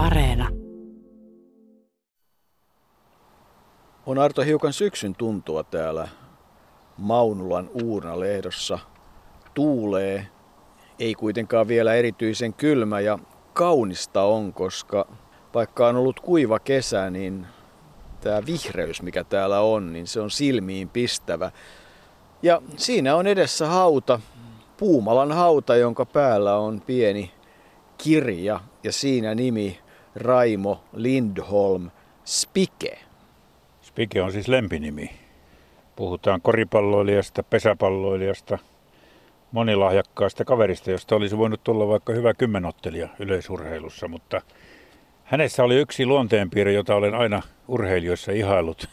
Areena. On Arto hiukan syksyn tuntua täällä Maunulan Uurna-lehdossa. Tuulee, ei kuitenkaan vielä erityisen kylmä ja kaunista on, koska vaikka on ollut kuiva kesä, niin tämä vihreys, mikä täällä on, niin se on silmiin pistävä. Ja siinä on edessä hauta, Puumalan hauta, jonka päällä on pieni kirja ja siinä nimi Raimo Lindholm Spike. Spike on siis lempinimi. Puhutaan koripalloilijasta, pesäpalloilijasta, monilahjakkaasta kaverista, josta olisi voinut tulla vaikka hyvä kymmenottelija yleisurheilussa, mutta hänessä oli yksi luonteenpiirre, jota olen aina urheilijoissa ihailut.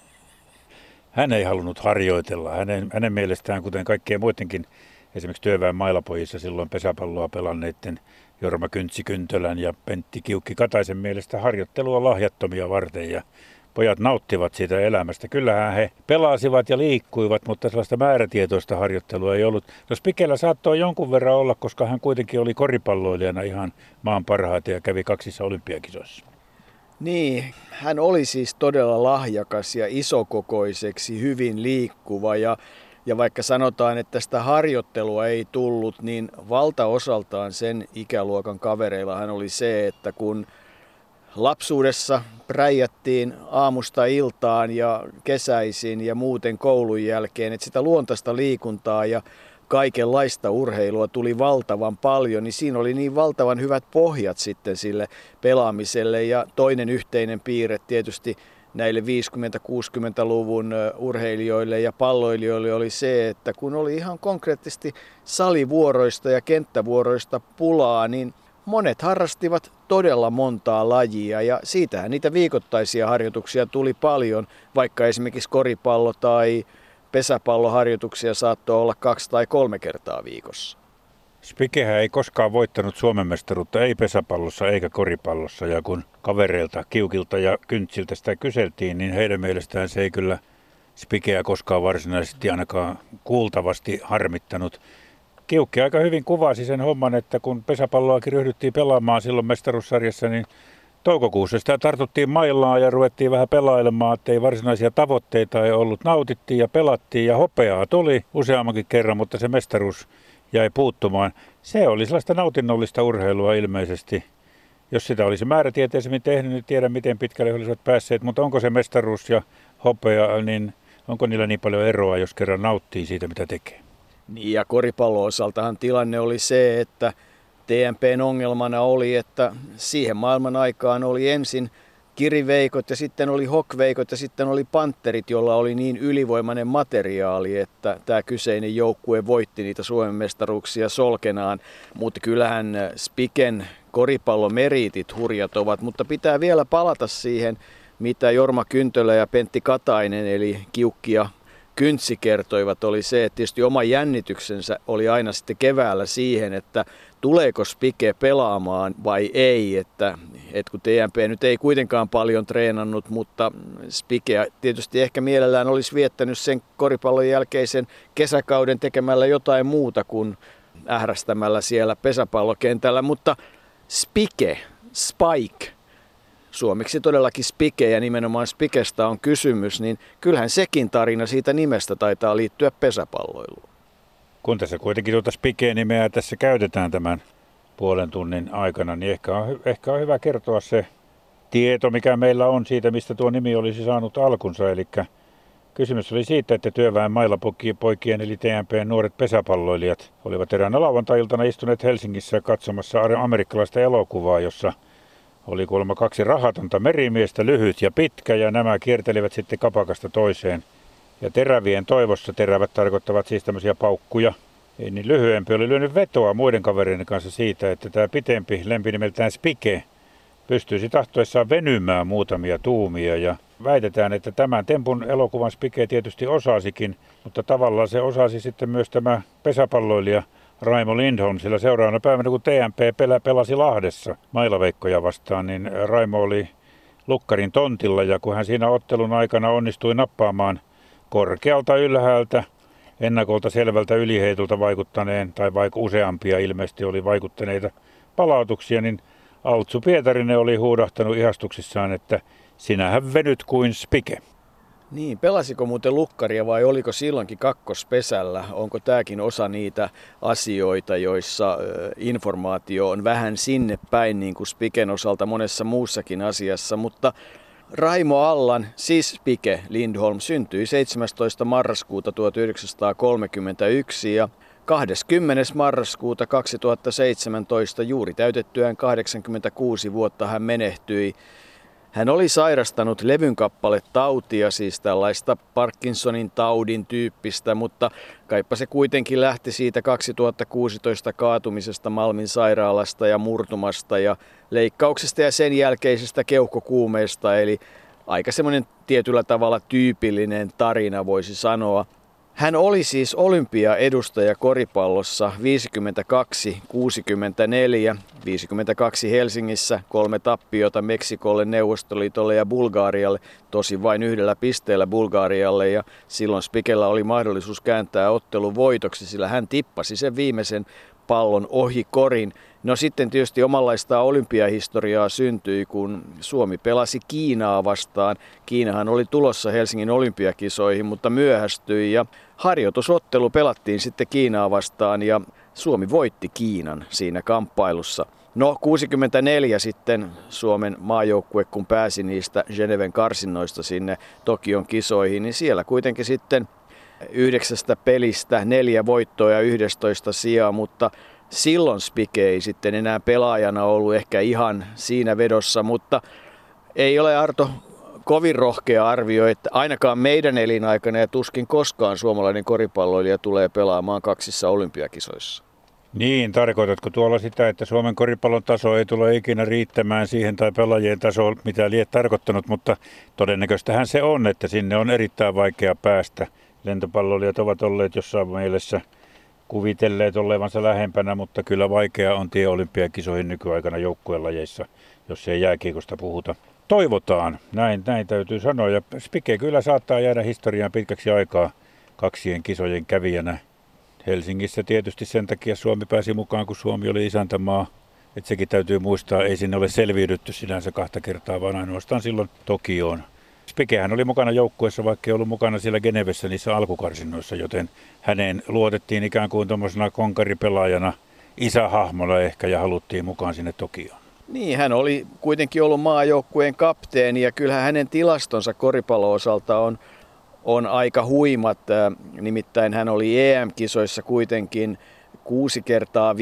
Hän ei halunnut harjoitella. Hänen, hänen mielestään, kuten kaikkien muidenkin esimerkiksi työväen mailapojissa silloin pesäpalloa pelanneiden Jorma Kyntsi-Kyntölän ja Pentti Kiukki Kataisen mielestä harjoittelua lahjattomia varten ja pojat nauttivat siitä elämästä. Kyllähän he pelasivat ja liikkuivat, mutta sellaista määrätietoista harjoittelua ei ollut. No Spikellä saattoi jonkun verran olla, koska hän kuitenkin oli koripalloilijana ihan maan parhaita ja kävi kaksissa olympiakisoissa. Niin, hän oli siis todella lahjakas ja isokokoiseksi, hyvin liikkuva ja ja vaikka sanotaan, että sitä harjoittelua ei tullut, niin valtaosaltaan sen ikäluokan kavereilla hän oli se, että kun lapsuudessa präjättiin aamusta iltaan ja kesäisin ja muuten koulun jälkeen, että sitä luontaista liikuntaa ja kaikenlaista urheilua tuli valtavan paljon, niin siinä oli niin valtavan hyvät pohjat sitten sille pelaamiselle. Ja toinen yhteinen piirre tietysti näille 50-60-luvun urheilijoille ja palloilijoille oli se, että kun oli ihan konkreettisesti salivuoroista ja kenttävuoroista pulaa, niin monet harrastivat todella montaa lajia ja siitähän niitä viikoittaisia harjoituksia tuli paljon, vaikka esimerkiksi koripallo tai pesäpalloharjoituksia saattoi olla kaksi tai kolme kertaa viikossa. Spikehän ei koskaan voittanut Suomen mestaruutta, ei pesäpallossa eikä koripallossa. Ja kun kavereilta, Kiukilta ja Kyntsiltä sitä kyseltiin, niin heidän mielestään se ei kyllä Spikeä koskaan varsinaisesti ainakaan kuultavasti harmittanut. Kiukki aika hyvin kuvasi sen homman, että kun pesäpalloakin ryhdyttiin pelaamaan silloin mestaruussarjassa, niin toukokuussa sitä tartuttiin maillaan ja ruvettiin vähän pelailemaan, että ei varsinaisia tavoitteita ei ollut. Nautittiin ja pelattiin ja hopeaa tuli useammankin kerran, mutta se mestaruus jäi puuttumaan. Se oli sellaista nautinnollista urheilua ilmeisesti. Jos sitä olisi määrätieteisemmin tehnyt, niin tiedän miten pitkälle olisivat päässeet, mutta onko se mestaruus ja hopea, niin onko niillä niin paljon eroa, jos kerran nauttii siitä, mitä tekee? Niin ja koripallo-osaltahan tilanne oli se, että TMPn ongelmana oli, että siihen maailman aikaan oli ensin kiriveikot ja sitten oli hokveikot ja sitten oli panterit, jolla oli niin ylivoimainen materiaali, että tämä kyseinen joukkue voitti niitä Suomen mestaruuksia solkenaan. Mutta kyllähän Spiken koripallomeriitit hurjat ovat, mutta pitää vielä palata siihen, mitä Jorma Kyntölä ja Pentti Katainen, eli Kiukki ja Kyntsi kertoivat, oli se, että tietysti oma jännityksensä oli aina sitten keväällä siihen, että tuleeko Spike pelaamaan vai ei. Että, että kun TMP nyt ei kuitenkaan paljon treenannut, mutta Spike tietysti ehkä mielellään olisi viettänyt sen koripallon jälkeisen kesäkauden tekemällä jotain muuta kuin ährästämällä siellä pesäpallokentällä. Mutta Spike, Spike, suomeksi todellakin Spike ja nimenomaan Spikesta on kysymys, niin kyllähän sekin tarina siitä nimestä taitaa liittyä pesäpalloiluun. Kun tässä kuitenkin tuota Spike-nimeä tässä käytetään tämän puolen tunnin aikana, niin ehkä on, ehkä on hyvä kertoa se tieto, mikä meillä on siitä, mistä tuo nimi olisi saanut alkunsa. Eli kysymys oli siitä, että työväen mailla poikien eli TMP nuoret pesäpalloilijat olivat eräänä lauantai-iltana istuneet Helsingissä katsomassa amerikkalaista elokuvaa, jossa oli kuulemma kaksi rahatonta merimiestä, lyhyt ja pitkä, ja nämä kiertelivät sitten kapakasta toiseen – ja terävien toivossa, terävät tarkoittavat siis tämmöisiä paukkuja, niin lyhyempi, oli lyönyt vetoa muiden kavereiden kanssa siitä, että tämä pitempi lempinimeltään Spike pystyisi tahtoessaan venymään muutamia tuumia. Ja väitetään, että tämän tempun elokuvan Spike tietysti osasikin, mutta tavallaan se osasi sitten myös tämä pesäpalloilija Raimo Lindholm, sillä seuraavana päivänä kun TMP pelasi Lahdessa mailaveikkoja vastaan, niin Raimo oli lukkarin tontilla ja kun hän siinä ottelun aikana onnistui nappaamaan korkealta ylhäältä ennakolta selvältä yliheitolta vaikuttaneen, tai vaikka useampia ilmeisesti oli vaikuttaneita palautuksia, niin Altsu Pietarinen oli huudahtanut ihastuksissaan, että sinähän venyt kuin spike. Niin, pelasiko muuten lukkaria vai oliko silloinkin kakkospesällä? Onko tämäkin osa niitä asioita, joissa informaatio on vähän sinne päin, niin kuin Spiken osalta monessa muussakin asiassa, mutta Raimo Allan, siis Spike Lindholm, syntyi 17. marraskuuta 1931 ja 20. marraskuuta 2017 juuri täytettyään 86 vuotta hän menehtyi hän oli sairastanut levynkappale tautia, siis tällaista Parkinsonin taudin tyyppistä, mutta kaipa se kuitenkin lähti siitä 2016 kaatumisesta Malmin sairaalasta ja murtumasta ja leikkauksesta ja sen jälkeisestä keuhkokuumeesta, eli aika semmoinen tietyllä tavalla tyypillinen tarina voisi sanoa. Hän oli siis olympiaedustaja koripallossa 52, 64, 52 Helsingissä, kolme tappiota Meksikolle, Neuvostoliitolle ja Bulgaarialle, tosi vain yhdellä pisteellä Bulgaarialle ja silloin Spikellä oli mahdollisuus kääntää ottelu voitoksi, sillä hän tippasi sen viimeisen pallon ohi korin. No sitten tietysti omanlaista olympiahistoriaa syntyi, kun Suomi pelasi Kiinaa vastaan. Kiinahan oli tulossa Helsingin olympiakisoihin, mutta myöhästyi ja harjoitusottelu pelattiin sitten Kiinaa vastaan ja Suomi voitti Kiinan siinä kamppailussa. No 64 sitten Suomen maajoukkue, kun pääsi niistä Geneven karsinnoista sinne Tokion kisoihin, niin siellä kuitenkin sitten yhdeksästä pelistä neljä voittoa ja 11 sijaa, mutta silloin Spike ei sitten enää pelaajana ollut ehkä ihan siinä vedossa, mutta ei ole Arto kovin rohkea arvio, että ainakaan meidän elinaikana ja tuskin koskaan suomalainen koripalloilija tulee pelaamaan kaksissa olympiakisoissa. Niin, tarkoitatko tuolla sitä, että Suomen koripallon taso ei tule ikinä riittämään siihen tai pelaajien taso, mitä liet tarkoittanut, mutta todennäköistähän se on, että sinne on erittäin vaikea päästä. Lentopalloilijat ovat olleet jossain mielessä kuvitelleet olevansa lähempänä, mutta kyllä vaikea on tie olympiakisoihin nykyaikana joukkuelajeissa, jos ei jääkiekosta puhuta. Toivotaan, näin, näin täytyy sanoa. Ja Spike kyllä saattaa jäädä historiaan pitkäksi aikaa kaksien kisojen kävijänä. Helsingissä tietysti sen takia Suomi pääsi mukaan, kun Suomi oli isäntämaa. Että sekin täytyy muistaa, ei sinne ole selviydytty sinänsä kahta kertaa, vaan ainoastaan silloin Tokioon. Spikehän oli mukana joukkueessa, vaikka ei ollut mukana siellä Genevessä niissä alkukarsinnoissa, joten häneen luotettiin ikään kuin tuommoisena konkaripelaajana, isähahmolla ehkä, ja haluttiin mukaan sinne Tokioon. Niin, hän oli kuitenkin ollut maajoukkueen kapteeni ja kyllähän hänen tilastonsa koripallo-osalta on, on aika huimat. Nimittäin hän oli EM-kisoissa kuitenkin 6 kertaa 51-61,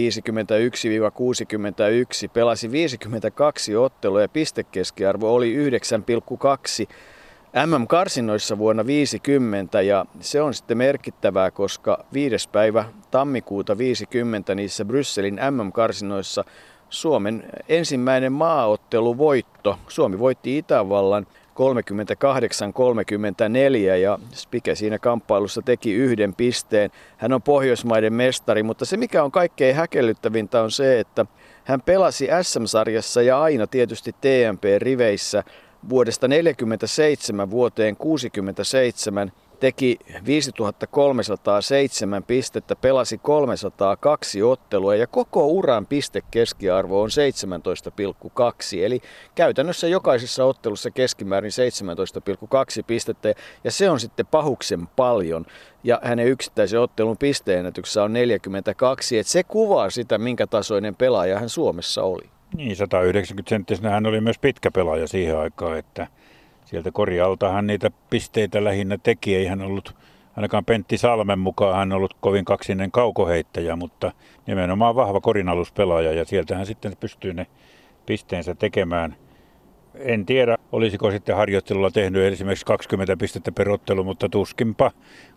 pelasi 52 ottelua ja pistekeskiarvo oli 9,2 MM-karsinnoissa vuonna 50 ja se on sitten merkittävää, koska 5. päivä tammikuuta 50 niissä Brysselin MM-karsinnoissa Suomen ensimmäinen maaotteluvoitto. Suomi voitti Itävallan 38-34 ja Spike siinä kamppailussa teki yhden pisteen. Hän on Pohjoismaiden mestari, mutta se mikä on kaikkein häkellyttävintä on se, että hän pelasi SM-sarjassa ja aina tietysti TMP-riveissä vuodesta 1947 vuoteen 67 teki 5307 pistettä, pelasi 302 ottelua ja koko uran pistekeskiarvo on 17,2. Eli käytännössä jokaisessa ottelussa keskimäärin 17,2 pistettä ja se on sitten pahuksen paljon. Ja hänen yksittäisen ottelun pisteennätyksessä on 42, että se kuvaa sitä, minkä tasoinen pelaaja hän Suomessa oli. Niin, 190 senttisenä hän oli myös pitkä pelaaja siihen aikaan, että sieltä korjalta hän niitä pisteitä lähinnä teki. Ei hän ollut, ainakaan Pentti Salmen mukaan hän ollut kovin kaksinen kaukoheittäjä, mutta nimenomaan vahva korinaluspelaaja ja sieltä hän sitten pystyy ne pisteensä tekemään. En tiedä, olisiko sitten harjoittelulla tehnyt esimerkiksi 20 pistettä per ottelu, mutta tuskinpa.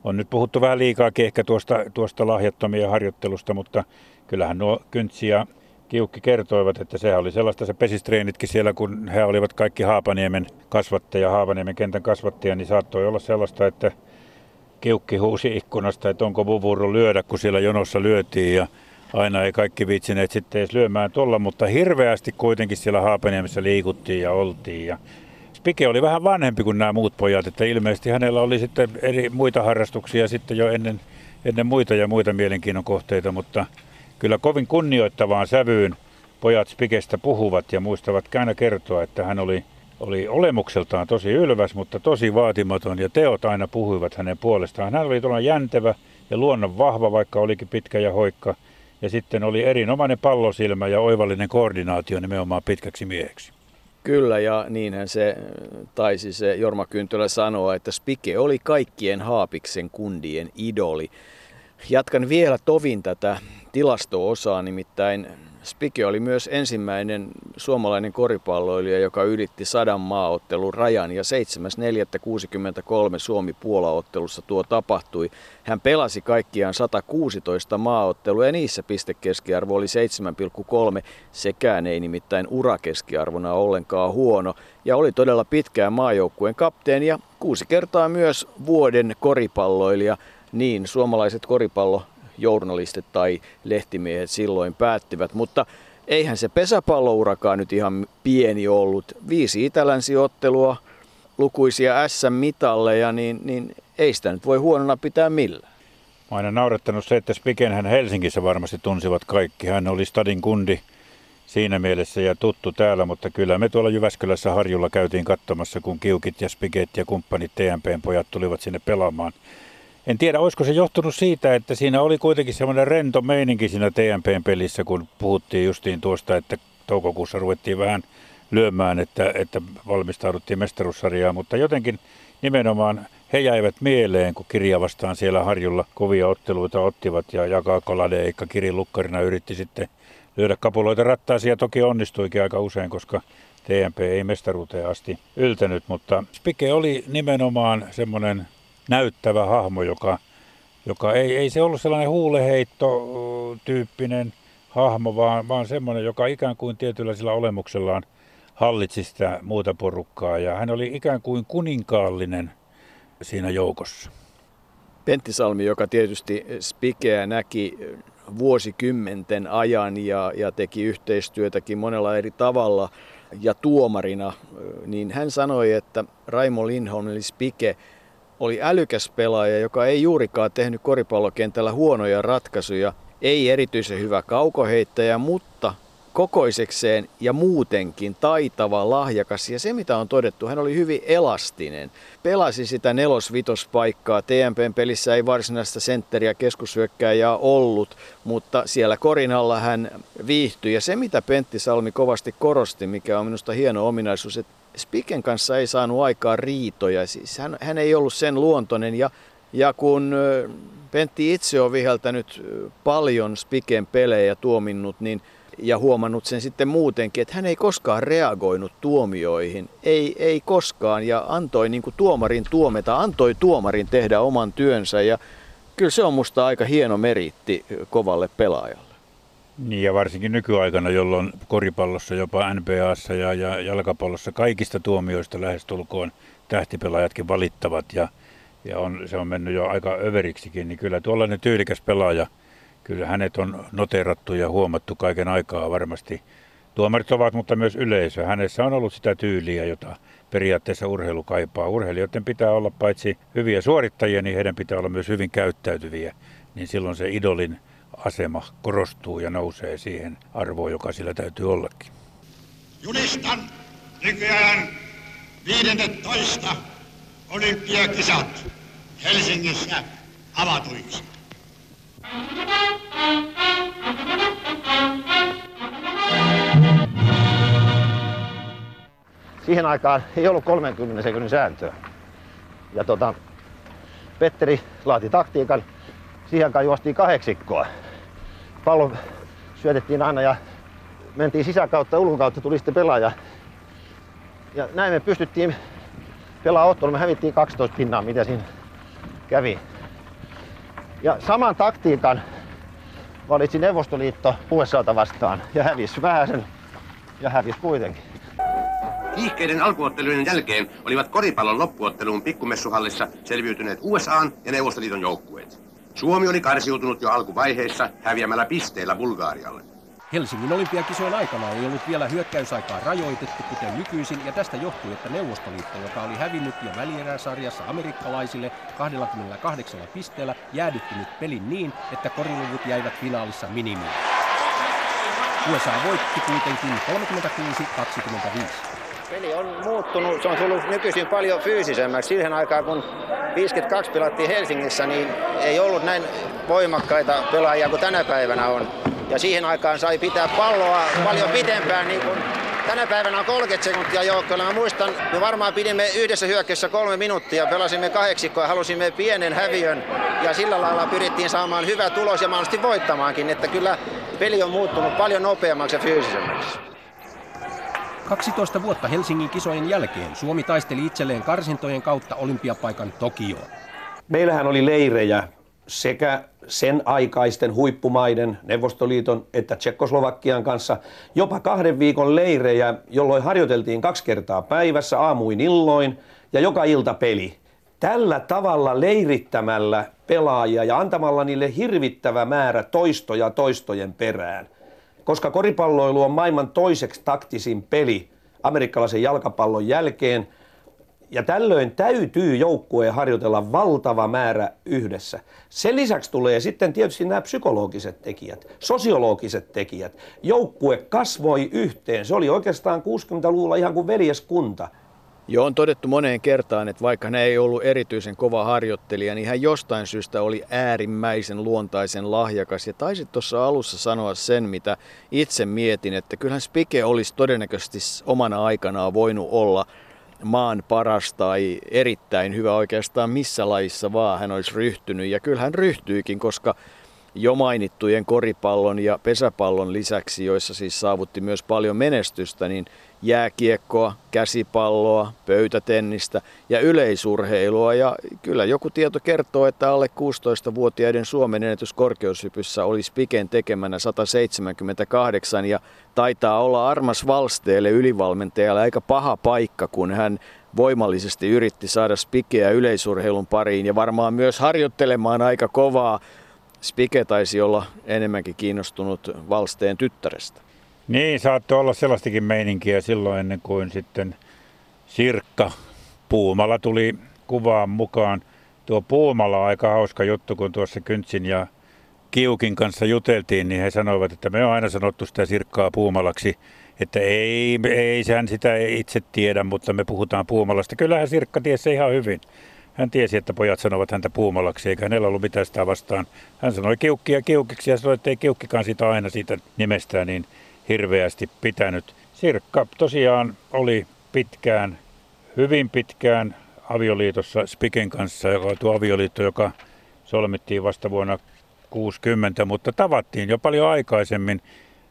On nyt puhuttu vähän liikaakin ehkä tuosta, tuosta lahjattomia harjoittelusta, mutta kyllähän nuo Kyntsiä Kiukki kertoivat, että se oli sellaista se pesistreenitkin siellä, kun he olivat kaikki Haapaniemen kasvattajia, Haapaniemen kentän kasvattajia, niin saattoi olla sellaista, että Kiukki huusi ikkunasta, että onko vuvuru lyödä, kun siellä jonossa lyötiin ja aina ei kaikki viitsineet sitten edes lyömään tuolla, mutta hirveästi kuitenkin siellä Haapaniemessä liikuttiin ja oltiin. Ja Spike oli vähän vanhempi kuin nämä muut pojat, että ilmeisesti hänellä oli sitten eri muita harrastuksia sitten jo ennen, ennen muita ja muita mielenkiinnon kohteita, mutta kyllä kovin kunnioittavaan sävyyn pojat Spikestä puhuvat ja muistavat aina kertoa, että hän oli, oli olemukseltaan tosi ylväs, mutta tosi vaatimaton ja teot aina puhuivat hänen puolestaan. Hän oli tuolla jäntevä ja luonnon vahva, vaikka olikin pitkä ja hoikka. Ja sitten oli erinomainen pallosilmä ja oivallinen koordinaatio nimenomaan pitkäksi mieheksi. Kyllä, ja niinhän se taisi se Jorma Kyntölä sanoa, että Spike oli kaikkien Haapiksen kundien idoli. Jatkan vielä tovin tätä tilasto-osaa, nimittäin Spike oli myös ensimmäinen suomalainen koripalloilija, joka ylitti sadan maaottelun rajan ja 7.4.63 Suomi-Puola-ottelussa tuo tapahtui. Hän pelasi kaikkiaan 116 maaottelua ja niissä pistekeskiarvo oli 7,3. Sekään ei nimittäin urakeskiarvona ollenkaan huono ja oli todella pitkään maajoukkueen kapteeni ja kuusi kertaa myös vuoden koripalloilija. Niin suomalaiset koripallo journalistit tai lehtimiehet silloin päättivät, mutta eihän se pesäpallourakaan nyt ihan pieni ollut. Viisi itälänsiottelua, lukuisia SM-mitalleja, niin, niin ei sitä nyt voi huonona pitää millään. Mä aina naurettanut se, että Spiken hän Helsingissä varmasti tunsivat kaikki. Hän oli stadin kundi siinä mielessä ja tuttu täällä, mutta kyllä me tuolla Jyväskylässä Harjulla käytiin katsomassa, kun Kiukit ja Spiket ja kumppanit TMPn pojat tulivat sinne pelaamaan. En tiedä, olisiko se johtunut siitä, että siinä oli kuitenkin semmoinen rento meininki siinä TMPn pelissä, kun puhuttiin justiin tuosta, että toukokuussa ruvettiin vähän lyömään, että, että valmistauduttiin mestaruussarjaan, mutta jotenkin nimenomaan he jäivät mieleen, kun kirja vastaan siellä Harjulla kovia otteluita ottivat ja Jaka Koladeikka Kiri Lukkarina yritti sitten lyödä kapuloita rattaisia. Toki onnistuikin aika usein, koska TMP ei mestaruuteen asti yltänyt, mutta Spike oli nimenomaan semmoinen näyttävä hahmo, joka, joka ei, ei se ollut sellainen huuleheitto-tyyppinen hahmo, vaan, vaan semmoinen, joka ikään kuin tietyllä sillä olemuksellaan hallitsi sitä muuta porukkaa. Ja hän oli ikään kuin kuninkaallinen siinä joukossa. Pentti Salmi, joka tietysti Spikeä näki vuosikymmenten ajan ja, ja teki yhteistyötäkin monella eri tavalla ja tuomarina, niin hän sanoi, että Raimo Lindholm eli Spike oli älykäs pelaaja, joka ei juurikaan tehnyt koripallokentällä huonoja ratkaisuja. Ei erityisen hyvä kaukoheittäjä, mutta kokoisekseen ja muutenkin taitava, lahjakas. Ja se, mitä on todettu, hän oli hyvin elastinen. Pelasi sitä nelos-vitospaikkaa. TMPn pelissä ei varsinaista sentteriä keskushyökkääjää ollut, mutta siellä korinalla hän viihtyi. Ja se, mitä Pentti Salmi kovasti korosti, mikä on minusta hieno ominaisuus, että Spiken kanssa ei saanut aikaa riitoja. Siis hän, hän ei ollut sen luontoinen ja, ja kun Pentti itse on viheltänyt paljon Spiken pelejä tuominnut, niin ja huomannut sen sitten muutenkin, että hän ei koskaan reagoinut tuomioihin, ei, ei koskaan. Ja antoi niin kuin tuomarin tuometa, antoi tuomarin tehdä oman työnsä. Ja kyllä se on musta aika hieno meritti kovalle pelaajalle. Niin ja varsinkin nykyaikana, jolloin koripallossa, jopa NBAssa ja, ja jalkapallossa kaikista tuomioista lähestulkoon tähtipelaajatkin valittavat. Ja, ja on, se on mennyt jo aika överiksikin, niin kyllä tuollainen tyylikäs pelaaja, kyllä hänet on noterattu ja huomattu kaiken aikaa varmasti. Tuomarit ovat, mutta myös yleisö. Hänessä on ollut sitä tyyliä, jota periaatteessa urheilu kaipaa. Urheilijoiden pitää olla paitsi hyviä suorittajia, niin heidän pitää olla myös hyvin käyttäytyviä. Niin silloin se idolin asema korostuu ja nousee siihen arvoon, joka sillä täytyy ollakin. Julistan nykyään 15 olympiakisat Helsingissä avatuiksi. Siihen aikaan ei ollut 30 sekunnin sääntöä. Ja tota, Petteri laati taktiikan. Siihen aikaan juostiin kahdeksikkoa pallo syötettiin aina ja mentiin sisäkautta, ulkokautta tuli sitten pelaaja. Ja näin me pystyttiin pelaa ottelu. Me hävittiin 12 pinnaa, mitä siinä kävi. Ja saman taktiikan valitsi Neuvostoliitto USAta vastaan ja hävisi vähäsen ja hävisi kuitenkin. Kiihkeiden alkuottelujen jälkeen olivat koripallon loppuotteluun pikkumessuhallissa selviytyneet USAn ja Neuvostoliiton joukkueet. Suomi oli karsiutunut jo alkuvaiheessa häviämällä pisteillä Bulgaarialle. Helsingin olympiakisojen aikana ei ollut vielä hyökkäysaikaa rajoitettu kuten nykyisin, ja tästä johtui, että Neuvostoliitto, joka oli hävinnyt jo välieräsarjassa amerikkalaisille 28 pisteellä, jäädytti nyt pelin niin, että koriluvut jäivät finaalissa minimiin. USA voitti kuitenkin 36-25. Peli on muuttunut, se on tullut nykyisin paljon fyysisemmäksi. Siihen aikaan kun 52 pelattiin Helsingissä, niin ei ollut näin voimakkaita pelaajia kuin tänä päivänä on. Ja siihen aikaan sai pitää palloa paljon pitempään, niin kuin tänä päivänä on 30 sekuntia joukkoilla. Mä muistan, me varmaan pidimme yhdessä hyökkäyssä kolme minuuttia, pelasimme kahdeksikkoa ja halusimme pienen häviön. Ja sillä lailla pyrittiin saamaan hyvä tulos ja mahdollisesti voittamaankin, että kyllä peli on muuttunut paljon nopeammaksi ja fyysisemmäksi. 12 vuotta Helsingin kisojen jälkeen Suomi taisteli itselleen karsintojen kautta olympiapaikan Tokioon. Meillähän oli leirejä sekä sen aikaisten huippumaiden, Neuvostoliiton että Tsekkoslovakian kanssa, jopa kahden viikon leirejä, jolloin harjoiteltiin kaksi kertaa päivässä, aamuin illoin ja joka ilta peli. Tällä tavalla leirittämällä pelaajia ja antamalla niille hirvittävä määrä toistoja toistojen perään. Koska koripalloilu on maailman toiseksi taktisin peli amerikkalaisen jalkapallon jälkeen, ja tällöin täytyy joukkueen harjoitella valtava määrä yhdessä. Sen lisäksi tulee sitten tietysti nämä psykologiset tekijät, sosiologiset tekijät. Joukkue kasvoi yhteen. Se oli oikeastaan 60-luvulla ihan kuin veljeskunta. Jo on todettu moneen kertaan, että vaikka hän ei ollut erityisen kova harjoittelija, niin hän jostain syystä oli äärimmäisen luontaisen lahjakas. Ja taisit tuossa alussa sanoa sen, mitä itse mietin, että kyllähän Spike olisi todennäköisesti omana aikanaan voinut olla maan paras tai erittäin hyvä oikeastaan missä lajissa vaan hän olisi ryhtynyt. Ja kyllä hän ryhtyikin, koska jo mainittujen koripallon ja pesäpallon lisäksi, joissa siis saavutti myös paljon menestystä, niin jääkiekkoa, käsipalloa, pöytätennistä ja yleisurheilua. Ja kyllä joku tieto kertoo, että alle 16-vuotiaiden Suomen ennätys korkeushypyssä oli Spiken tekemänä 178 ja taitaa olla Armas Valsteelle ylivalmentajalle aika paha paikka, kun hän voimallisesti yritti saada Spikeä yleisurheilun pariin ja varmaan myös harjoittelemaan aika kovaa. Spike taisi olla enemmänkin kiinnostunut Valsteen tyttärestä. Niin, saattoi olla sellaistakin meininkiä silloin ennen kuin sitten Sirkka Puumala tuli kuvaan mukaan. Tuo Puumala on aika hauska juttu, kun tuossa Kyntsin ja Kiukin kanssa juteltiin, niin he sanoivat, että me on aina sanottu sitä Sirkkaa Puumalaksi, että ei, ei hän sitä itse tiedä, mutta me puhutaan Puumalasta. Kyllähän Sirkka tiesi ihan hyvin. Hän tiesi, että pojat sanovat häntä Puumalaksi, eikä hänellä ollut mitään sitä vastaan. Hän sanoi kiukkia kiukiksi ja sanoi, että ei kiukkikaan sitä aina siitä nimestään, niin hirveästi pitänyt. Sirkka tosiaan oli pitkään, hyvin pitkään avioliitossa Spiken kanssa, joka tuo avioliitto, joka solmittiin vasta vuonna 60, mutta tavattiin jo paljon aikaisemmin.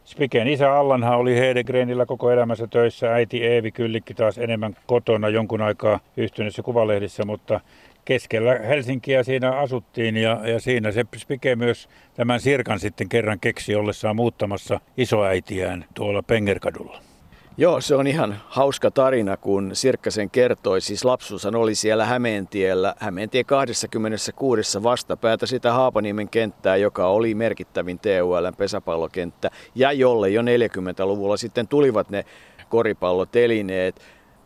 Spiken isä Allanhan oli Hedegrenillä koko elämänsä töissä, äiti Eevi Kyllikki taas enemmän kotona jonkun aikaa yhtyneessä kuvalehdissä, mutta keskellä Helsinkiä siinä asuttiin ja, ja siinä se Spike myös tämän Sirkan sitten kerran keksi ollessaan muuttamassa isoäitiään tuolla Pengerkadulla. Joo, se on ihan hauska tarina, kun Sirkka sen kertoi. Siis lapsuushan oli siellä Hämeentiellä, Hämeentie 26 vastapäätä sitä Haapaniemen kenttää, joka oli merkittävin TULn pesäpallokenttä, ja jolle jo 40-luvulla sitten tulivat ne koripallotelineet.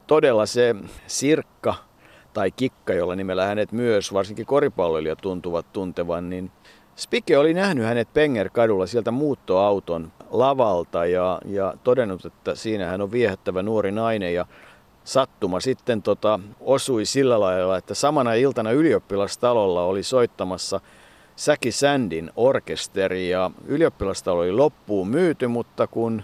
Todella se Sirkka tai Kikka, jolla nimellä hänet myös varsinkin koripalloilijat tuntuvat tuntevan, niin Spike oli nähnyt hänet Penger-kadulla sieltä muuttoauton lavalta ja, ja todennut, että siinä hän on viehättävä nuori nainen ja sattuma sitten tota, osui sillä lailla, että samana iltana ylioppilastalolla oli soittamassa Säki Sandin orkesteri ja ylioppilastalo oli loppuun myyty, mutta kun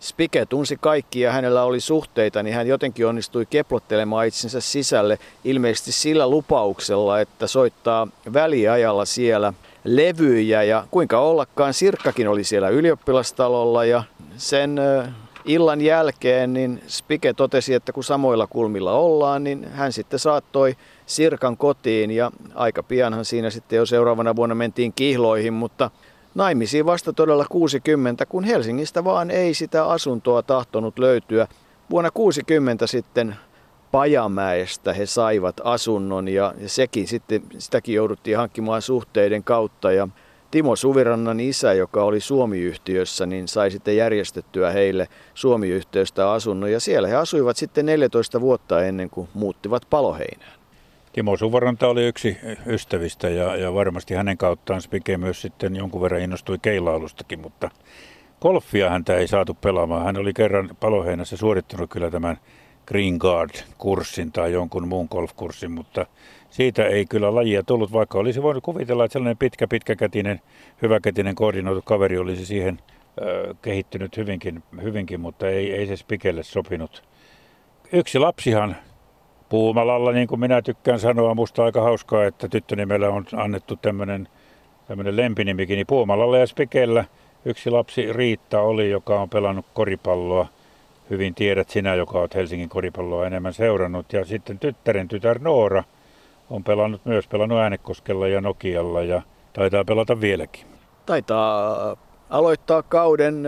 Spike tunsi kaikki ja hänellä oli suhteita, niin hän jotenkin onnistui keplottelemaan itsensä sisälle ilmeisesti sillä lupauksella, että soittaa väliajalla siellä levyjä ja kuinka ollakaan Sirkkakin oli siellä ylioppilastalolla ja sen illan jälkeen niin Spike totesi, että kun samoilla kulmilla ollaan, niin hän sitten saattoi Sirkan kotiin ja aika pianhan siinä sitten jo seuraavana vuonna mentiin kihloihin, mutta naimisiin vasta todella 60, kun Helsingistä vaan ei sitä asuntoa tahtonut löytyä. Vuonna 60 sitten Pajamäestä he saivat asunnon ja, sekin sitten, sitäkin jouduttiin hankkimaan suhteiden kautta ja Timo Suvirannan isä, joka oli Suomi-yhtiössä, niin sai sitten järjestettyä heille Suomi-yhteystä asunnon ja siellä he asuivat sitten 14 vuotta ennen kuin muuttivat Paloheinään. Timo Suvaranta oli yksi ystävistä ja, ja varmasti hänen kauttaan Spike myös sitten jonkun verran innostui keilailustakin, mutta golfia häntä ei saatu pelaamaan. Hän oli kerran paloheinässä suorittanut kyllä tämän Green Guard-kurssin tai jonkun muun golfkurssin, mutta siitä ei kyllä lajia tullut, vaikka olisi voinut kuvitella, että sellainen pitkä, pitkäkätinen, hyväkätinen koordinoitu kaveri olisi siihen ö, kehittynyt hyvinkin, hyvinkin, mutta ei, ei se Spikelle sopinut. Yksi lapsihan Puumalalla, niin kuin minä tykkään sanoa, musta aika hauskaa, että tyttönimellä on annettu tämmöinen tämmöinen lempinimikin, niin Puumalalla ja Spikellä yksi lapsi Riitta oli, joka on pelannut koripalloa. Hyvin tiedät sinä, joka olet Helsingin koripalloa enemmän seurannut. Ja sitten tyttären tytär Noora on pelannut myös, pelannut Äänekoskella ja Nokialla ja taitaa pelata vieläkin. Taitaa aloittaa kauden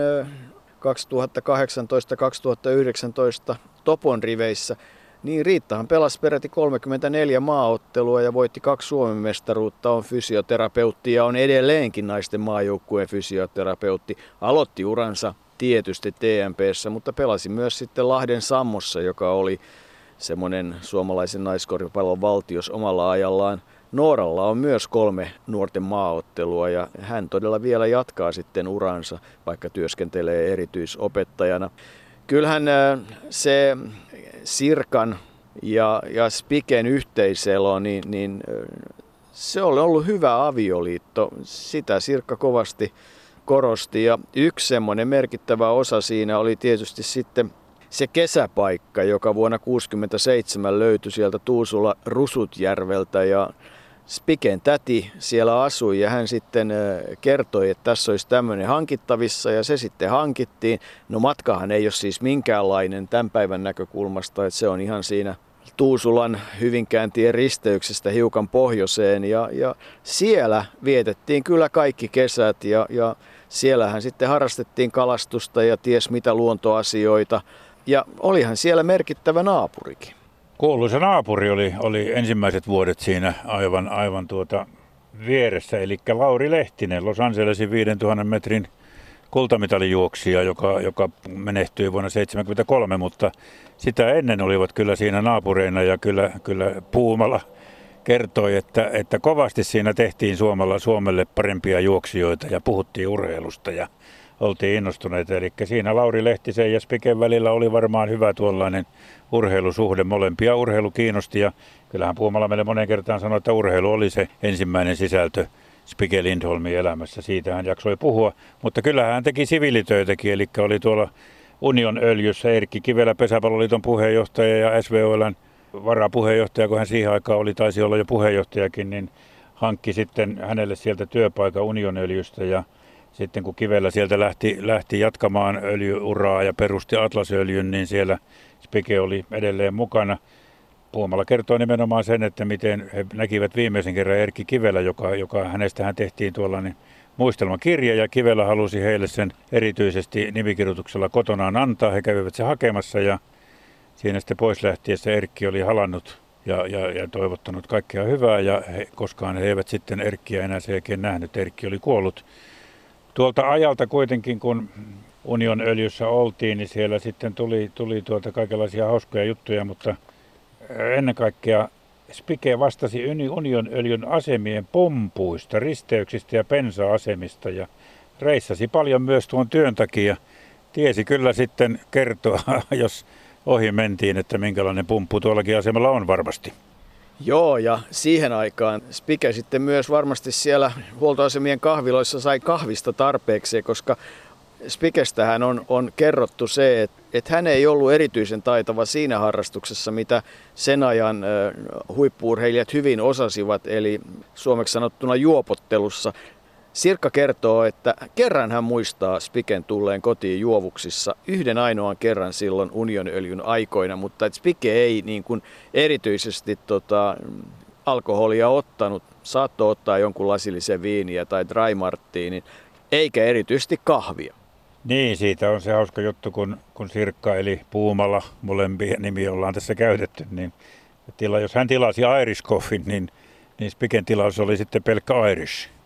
2018-2019 Topon riveissä. Niin Riittahan pelasi peräti 34 maaottelua ja voitti kaksi Suomen mestaruutta, on fysioterapeutti ja on edelleenkin naisten maajoukkueen fysioterapeutti. Aloitti uransa tietysti TMPssä, mutta pelasi myös sitten Lahden Sammossa, joka oli semmoinen suomalaisen naiskoripallon valtios omalla ajallaan. Nooralla on myös kolme nuorten maaottelua ja hän todella vielä jatkaa sitten uransa, vaikka työskentelee erityisopettajana. Kyllähän se Sirkan ja, ja Spiken yhteiselo, niin, niin se on ollut hyvä avioliitto. Sitä Sirkka kovasti korosti ja yksi semmoinen merkittävä osa siinä oli tietysti sitten se kesäpaikka, joka vuonna 1967 löytyi sieltä Tuusula Rusutjärveltä ja Spiken täti siellä asui ja hän sitten kertoi, että tässä olisi tämmöinen hankittavissa ja se sitten hankittiin. No matkahan ei ole siis minkäänlainen tämän päivän näkökulmasta, että se on ihan siinä Tuusulan Hyvinkään tien risteyksestä hiukan pohjoiseen ja, ja siellä vietettiin kyllä kaikki kesät ja, ja siellähän sitten harrastettiin kalastusta ja ties mitä luontoasioita ja olihan siellä merkittävä naapurikin. Kuuluisa naapuri oli, oli ensimmäiset vuodet siinä aivan, aivan tuota vieressä, eli Lauri Lehtinen, Los Angelesin 5000 metrin kultamitalijuoksija, joka, joka menehtyi vuonna 1973, mutta sitä ennen olivat kyllä siinä naapureina ja kyllä, kyllä Puumala kertoi, että, että kovasti siinä tehtiin Suomella, Suomelle parempia juoksijoita ja puhuttiin urheilusta ja oltiin innostuneita. Eli siinä Lauri Lehtisen ja Spiken välillä oli varmaan hyvä tuollainen urheilusuhde. Molempia urheilu kiinnosti ja kyllähän Puumala meille monen kertaan sanoi, että urheilu oli se ensimmäinen sisältö Spike Lindholmin elämässä. Siitä hän jaksoi puhua, mutta kyllähän hän teki siviilitöitäkin, eli oli tuolla Union öljyssä Erkki Kivelä, Pesäpalloliiton puheenjohtaja ja SVOLn varapuheenjohtaja, kun hän siihen aikaan oli, taisi olla jo puheenjohtajakin, niin hankki sitten hänelle sieltä työpaikan unionöljystä ja sitten kun Kivellä sieltä lähti, lähti jatkamaan öljyuraa ja perusti Atlasöljyn, niin siellä Spike oli edelleen mukana. Puumalla kertoi nimenomaan sen, että miten he näkivät viimeisen kerran Erkki Kivellä, joka, joka hänestähän tehtiin tuollainen muistelmakirja ja Kivellä halusi heille sen erityisesti nimikirjoituksella kotonaan antaa. He kävivät se hakemassa ja siinä sitten pois lähtiessä Erkki oli halannut ja, ja, ja toivottanut kaikkea hyvää ja he, koskaan he eivät sitten Erkkiä enää sen jälkeen nähnyt. Erkki oli kuollut. Tuolta ajalta kuitenkin, kun Union öljyssä oltiin, niin siellä sitten tuli, tuli tuota kaikenlaisia hauskoja juttuja, mutta ennen kaikkea Spike vastasi Union öljyn asemien pompuista, risteyksistä ja pensa-asemista ja reissasi paljon myös tuon työn takia. Tiesi kyllä sitten kertoa, jos ohi mentiin, että minkälainen pumppu tuollakin asemalla on varmasti. Joo, ja siihen aikaan Spike sitten myös varmasti siellä huoltoasemien kahviloissa sai kahvista tarpeeksi, koska Spikestähän on, on kerrottu se, että, että hän ei ollut erityisen taitava siinä harrastuksessa, mitä sen ajan huippuurheilijat hyvin osasivat, eli suomeksi sanottuna juopottelussa. Sirkka kertoo, että kerran hän muistaa Spiken tulleen kotiin juovuksissa yhden ainoan kerran silloin unionöljyn aikoina, mutta Spike ei niin kuin erityisesti tota, alkoholia ottanut. Saattoi ottaa jonkun lasillisen viiniä tai dry martinin, eikä erityisesti kahvia. Niin, siitä on se hauska juttu, kun, kun Sirkka eli Puumala, molempien nimi ollaan tässä käytetty, niin tila, jos hän tilasi Irish Coffin, niin, niin Spiken tilaus oli sitten pelkkä Irish.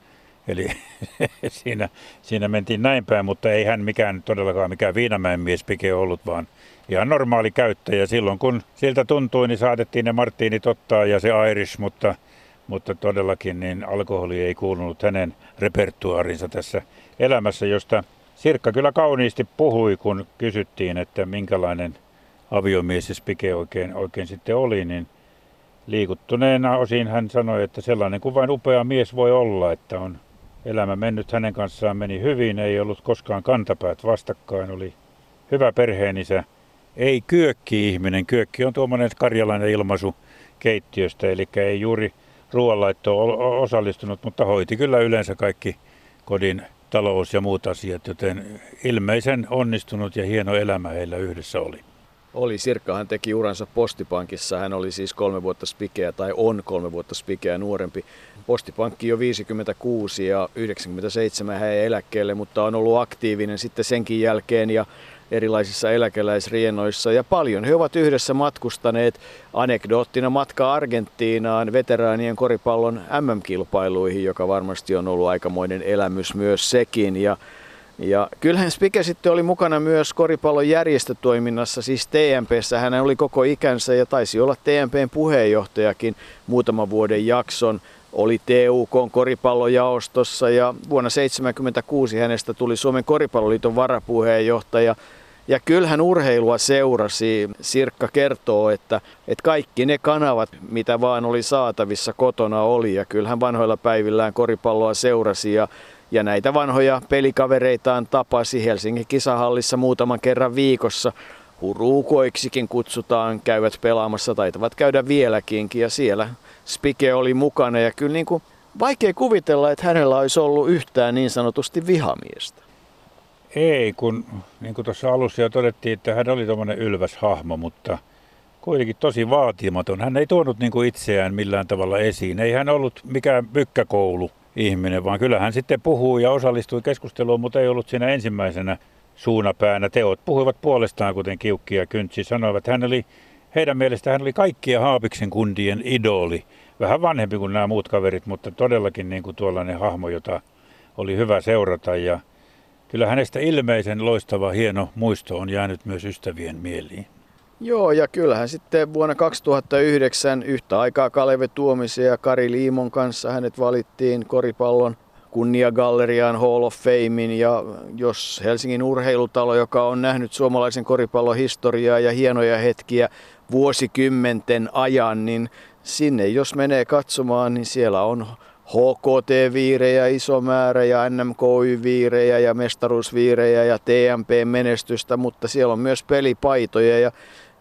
Eli siinä, siinä mentiin näin päin, mutta ei hän mikään todellakaan mikään Viinamäen mies Pike ollut, vaan ihan normaali käyttäjä. Silloin kun siltä tuntui, niin saatettiin ne Martiinit ottaa ja se Irish, mutta, mutta todellakin niin alkoholi ei kuulunut hänen repertuaarinsa tässä elämässä, josta Sirkka kyllä kauniisti puhui, kun kysyttiin, että minkälainen aviomies Spike oikein, oikein sitten oli, niin liikuttuneena osin hän sanoi, että sellainen kuin vain upea mies voi olla, että on elämä mennyt hänen kanssaan meni hyvin, ei ollut koskaan kantapäät vastakkain, oli hyvä perheenisä, ei kyökki-ihminen. Kyökki on tuommoinen karjalainen ilmaisu keittiöstä, eli ei juuri ruoanlaittoon osallistunut, mutta hoiti kyllä yleensä kaikki kodin talous ja muut asiat, joten ilmeisen onnistunut ja hieno elämä heillä yhdessä oli. Oli. Sirkkahan teki uransa Postipankissa. Hän oli siis kolme vuotta spikeä tai on kolme vuotta spikeä nuorempi. Postipankki jo 56 ja 97 hän ei eläkkeelle, mutta on ollut aktiivinen sitten senkin jälkeen ja erilaisissa eläkeläisrienoissa ja paljon he ovat yhdessä matkustaneet anekdoottina matka Argentiinaan veteraanien koripallon MM-kilpailuihin, joka varmasti on ollut aikamoinen elämys myös sekin ja ja kyllähän Spike sitten oli mukana myös koripallon järjestötoiminnassa, siis TMPssä. Hän oli koko ikänsä ja taisi olla TMPn puheenjohtajakin muutaman vuoden jakson. Oli TUK koripallojaostossa ja vuonna 1976 hänestä tuli Suomen koripalloliiton varapuheenjohtaja. Ja kyllähän urheilua seurasi. Sirkka kertoo, että, että kaikki ne kanavat, mitä vaan oli saatavissa kotona oli. Ja kyllähän vanhoilla päivillään koripalloa seurasi. Ja ja näitä vanhoja pelikavereitaan tapasi Helsingin kisahallissa muutaman kerran viikossa. Huruukoiksikin kutsutaan, käyvät pelaamassa, taitavat käydä vieläkin. Ja siellä Spike oli mukana ja kyllä niin kuin vaikea kuvitella, että hänellä olisi ollut yhtään niin sanotusti vihamiestä. Ei, kun niin kuin tuossa alussa jo todettiin, että hän oli tuommoinen ylväs hahmo, mutta kuitenkin tosi vaatimaton. Hän ei tuonut niin kuin itseään millään tavalla esiin. Ei hän ollut mikään mykkäkoulu ihminen, vaan kyllä hän sitten puhuu ja osallistui keskusteluun, mutta ei ollut siinä ensimmäisenä suunapäänä. Teot puhuivat puolestaan, kuten Kiukki ja Kyntsi sanoivat. Hän oli, heidän mielestään hän oli kaikkia Haapiksen kundien idoli. Vähän vanhempi kuin nämä muut kaverit, mutta todellakin niin kuin tuollainen hahmo, jota oli hyvä seurata. Ja kyllä hänestä ilmeisen loistava hieno muisto on jäänyt myös ystävien mieliin. Joo, ja kyllähän sitten vuonna 2009 yhtä aikaa Kaleve Tuomisen ja Kari Liimon kanssa hänet valittiin koripallon kunniagalleriaan Hall of Famein. Ja jos Helsingin urheilutalo, joka on nähnyt suomalaisen koripallon historiaa ja hienoja hetkiä vuosikymmenten ajan, niin sinne jos menee katsomaan, niin siellä on HKT-viirejä iso määrä ja NMKY-viirejä ja mestaruusviirejä ja TMP-menestystä, mutta siellä on myös pelipaitoja. Ja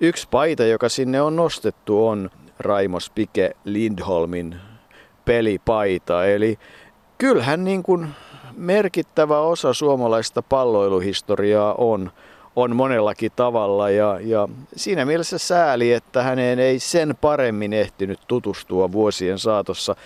Yksi paita, joka sinne on nostettu, on Raimo Spike Lindholmin pelipaita. Eli kyllähän niin kuin merkittävä osa suomalaista palloiluhistoriaa on, on monellakin tavalla ja, ja siinä mielessä sääli, että häneen ei sen paremmin ehtinyt tutustua vuosien saatossa.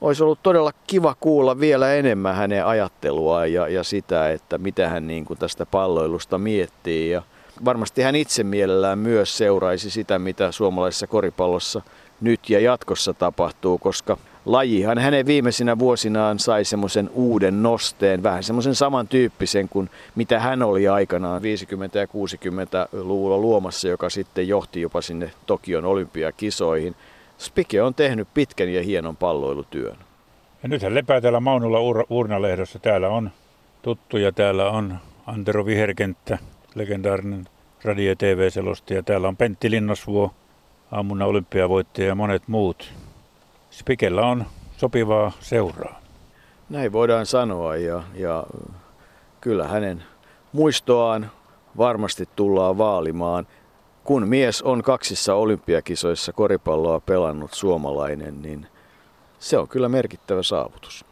Olisi ollut todella kiva kuulla vielä enemmän hänen ajatteluaan ja, ja sitä, että mitä hän niin kuin tästä palloilusta miettii. Ja, varmasti hän itse mielellään myös seuraisi sitä, mitä suomalaisessa koripallossa nyt ja jatkossa tapahtuu, koska lajihan hänen viimeisinä vuosinaan sai semmoisen uuden nosteen, vähän semmoisen samantyyppisen kuin mitä hän oli aikanaan 50- ja 60-luvulla luomassa, joka sitten johti jopa sinne Tokion olympiakisoihin. Spike on tehnyt pitkän ja hienon palloilutyön. Ja nythän lepää täällä Maunulla Urnalehdossa. Täällä on tuttuja, täällä on Antero Viherkenttä, legendaarinen radio- ja TV-selostaja. Täällä on Pentti Linnasvuo, aamunna olympiavoittaja ja monet muut. Spikellä on sopivaa seuraa. Näin voidaan sanoa ja, ja kyllä hänen muistoaan varmasti tullaan vaalimaan. Kun mies on kaksissa olympiakisoissa koripalloa pelannut suomalainen, niin se on kyllä merkittävä saavutus.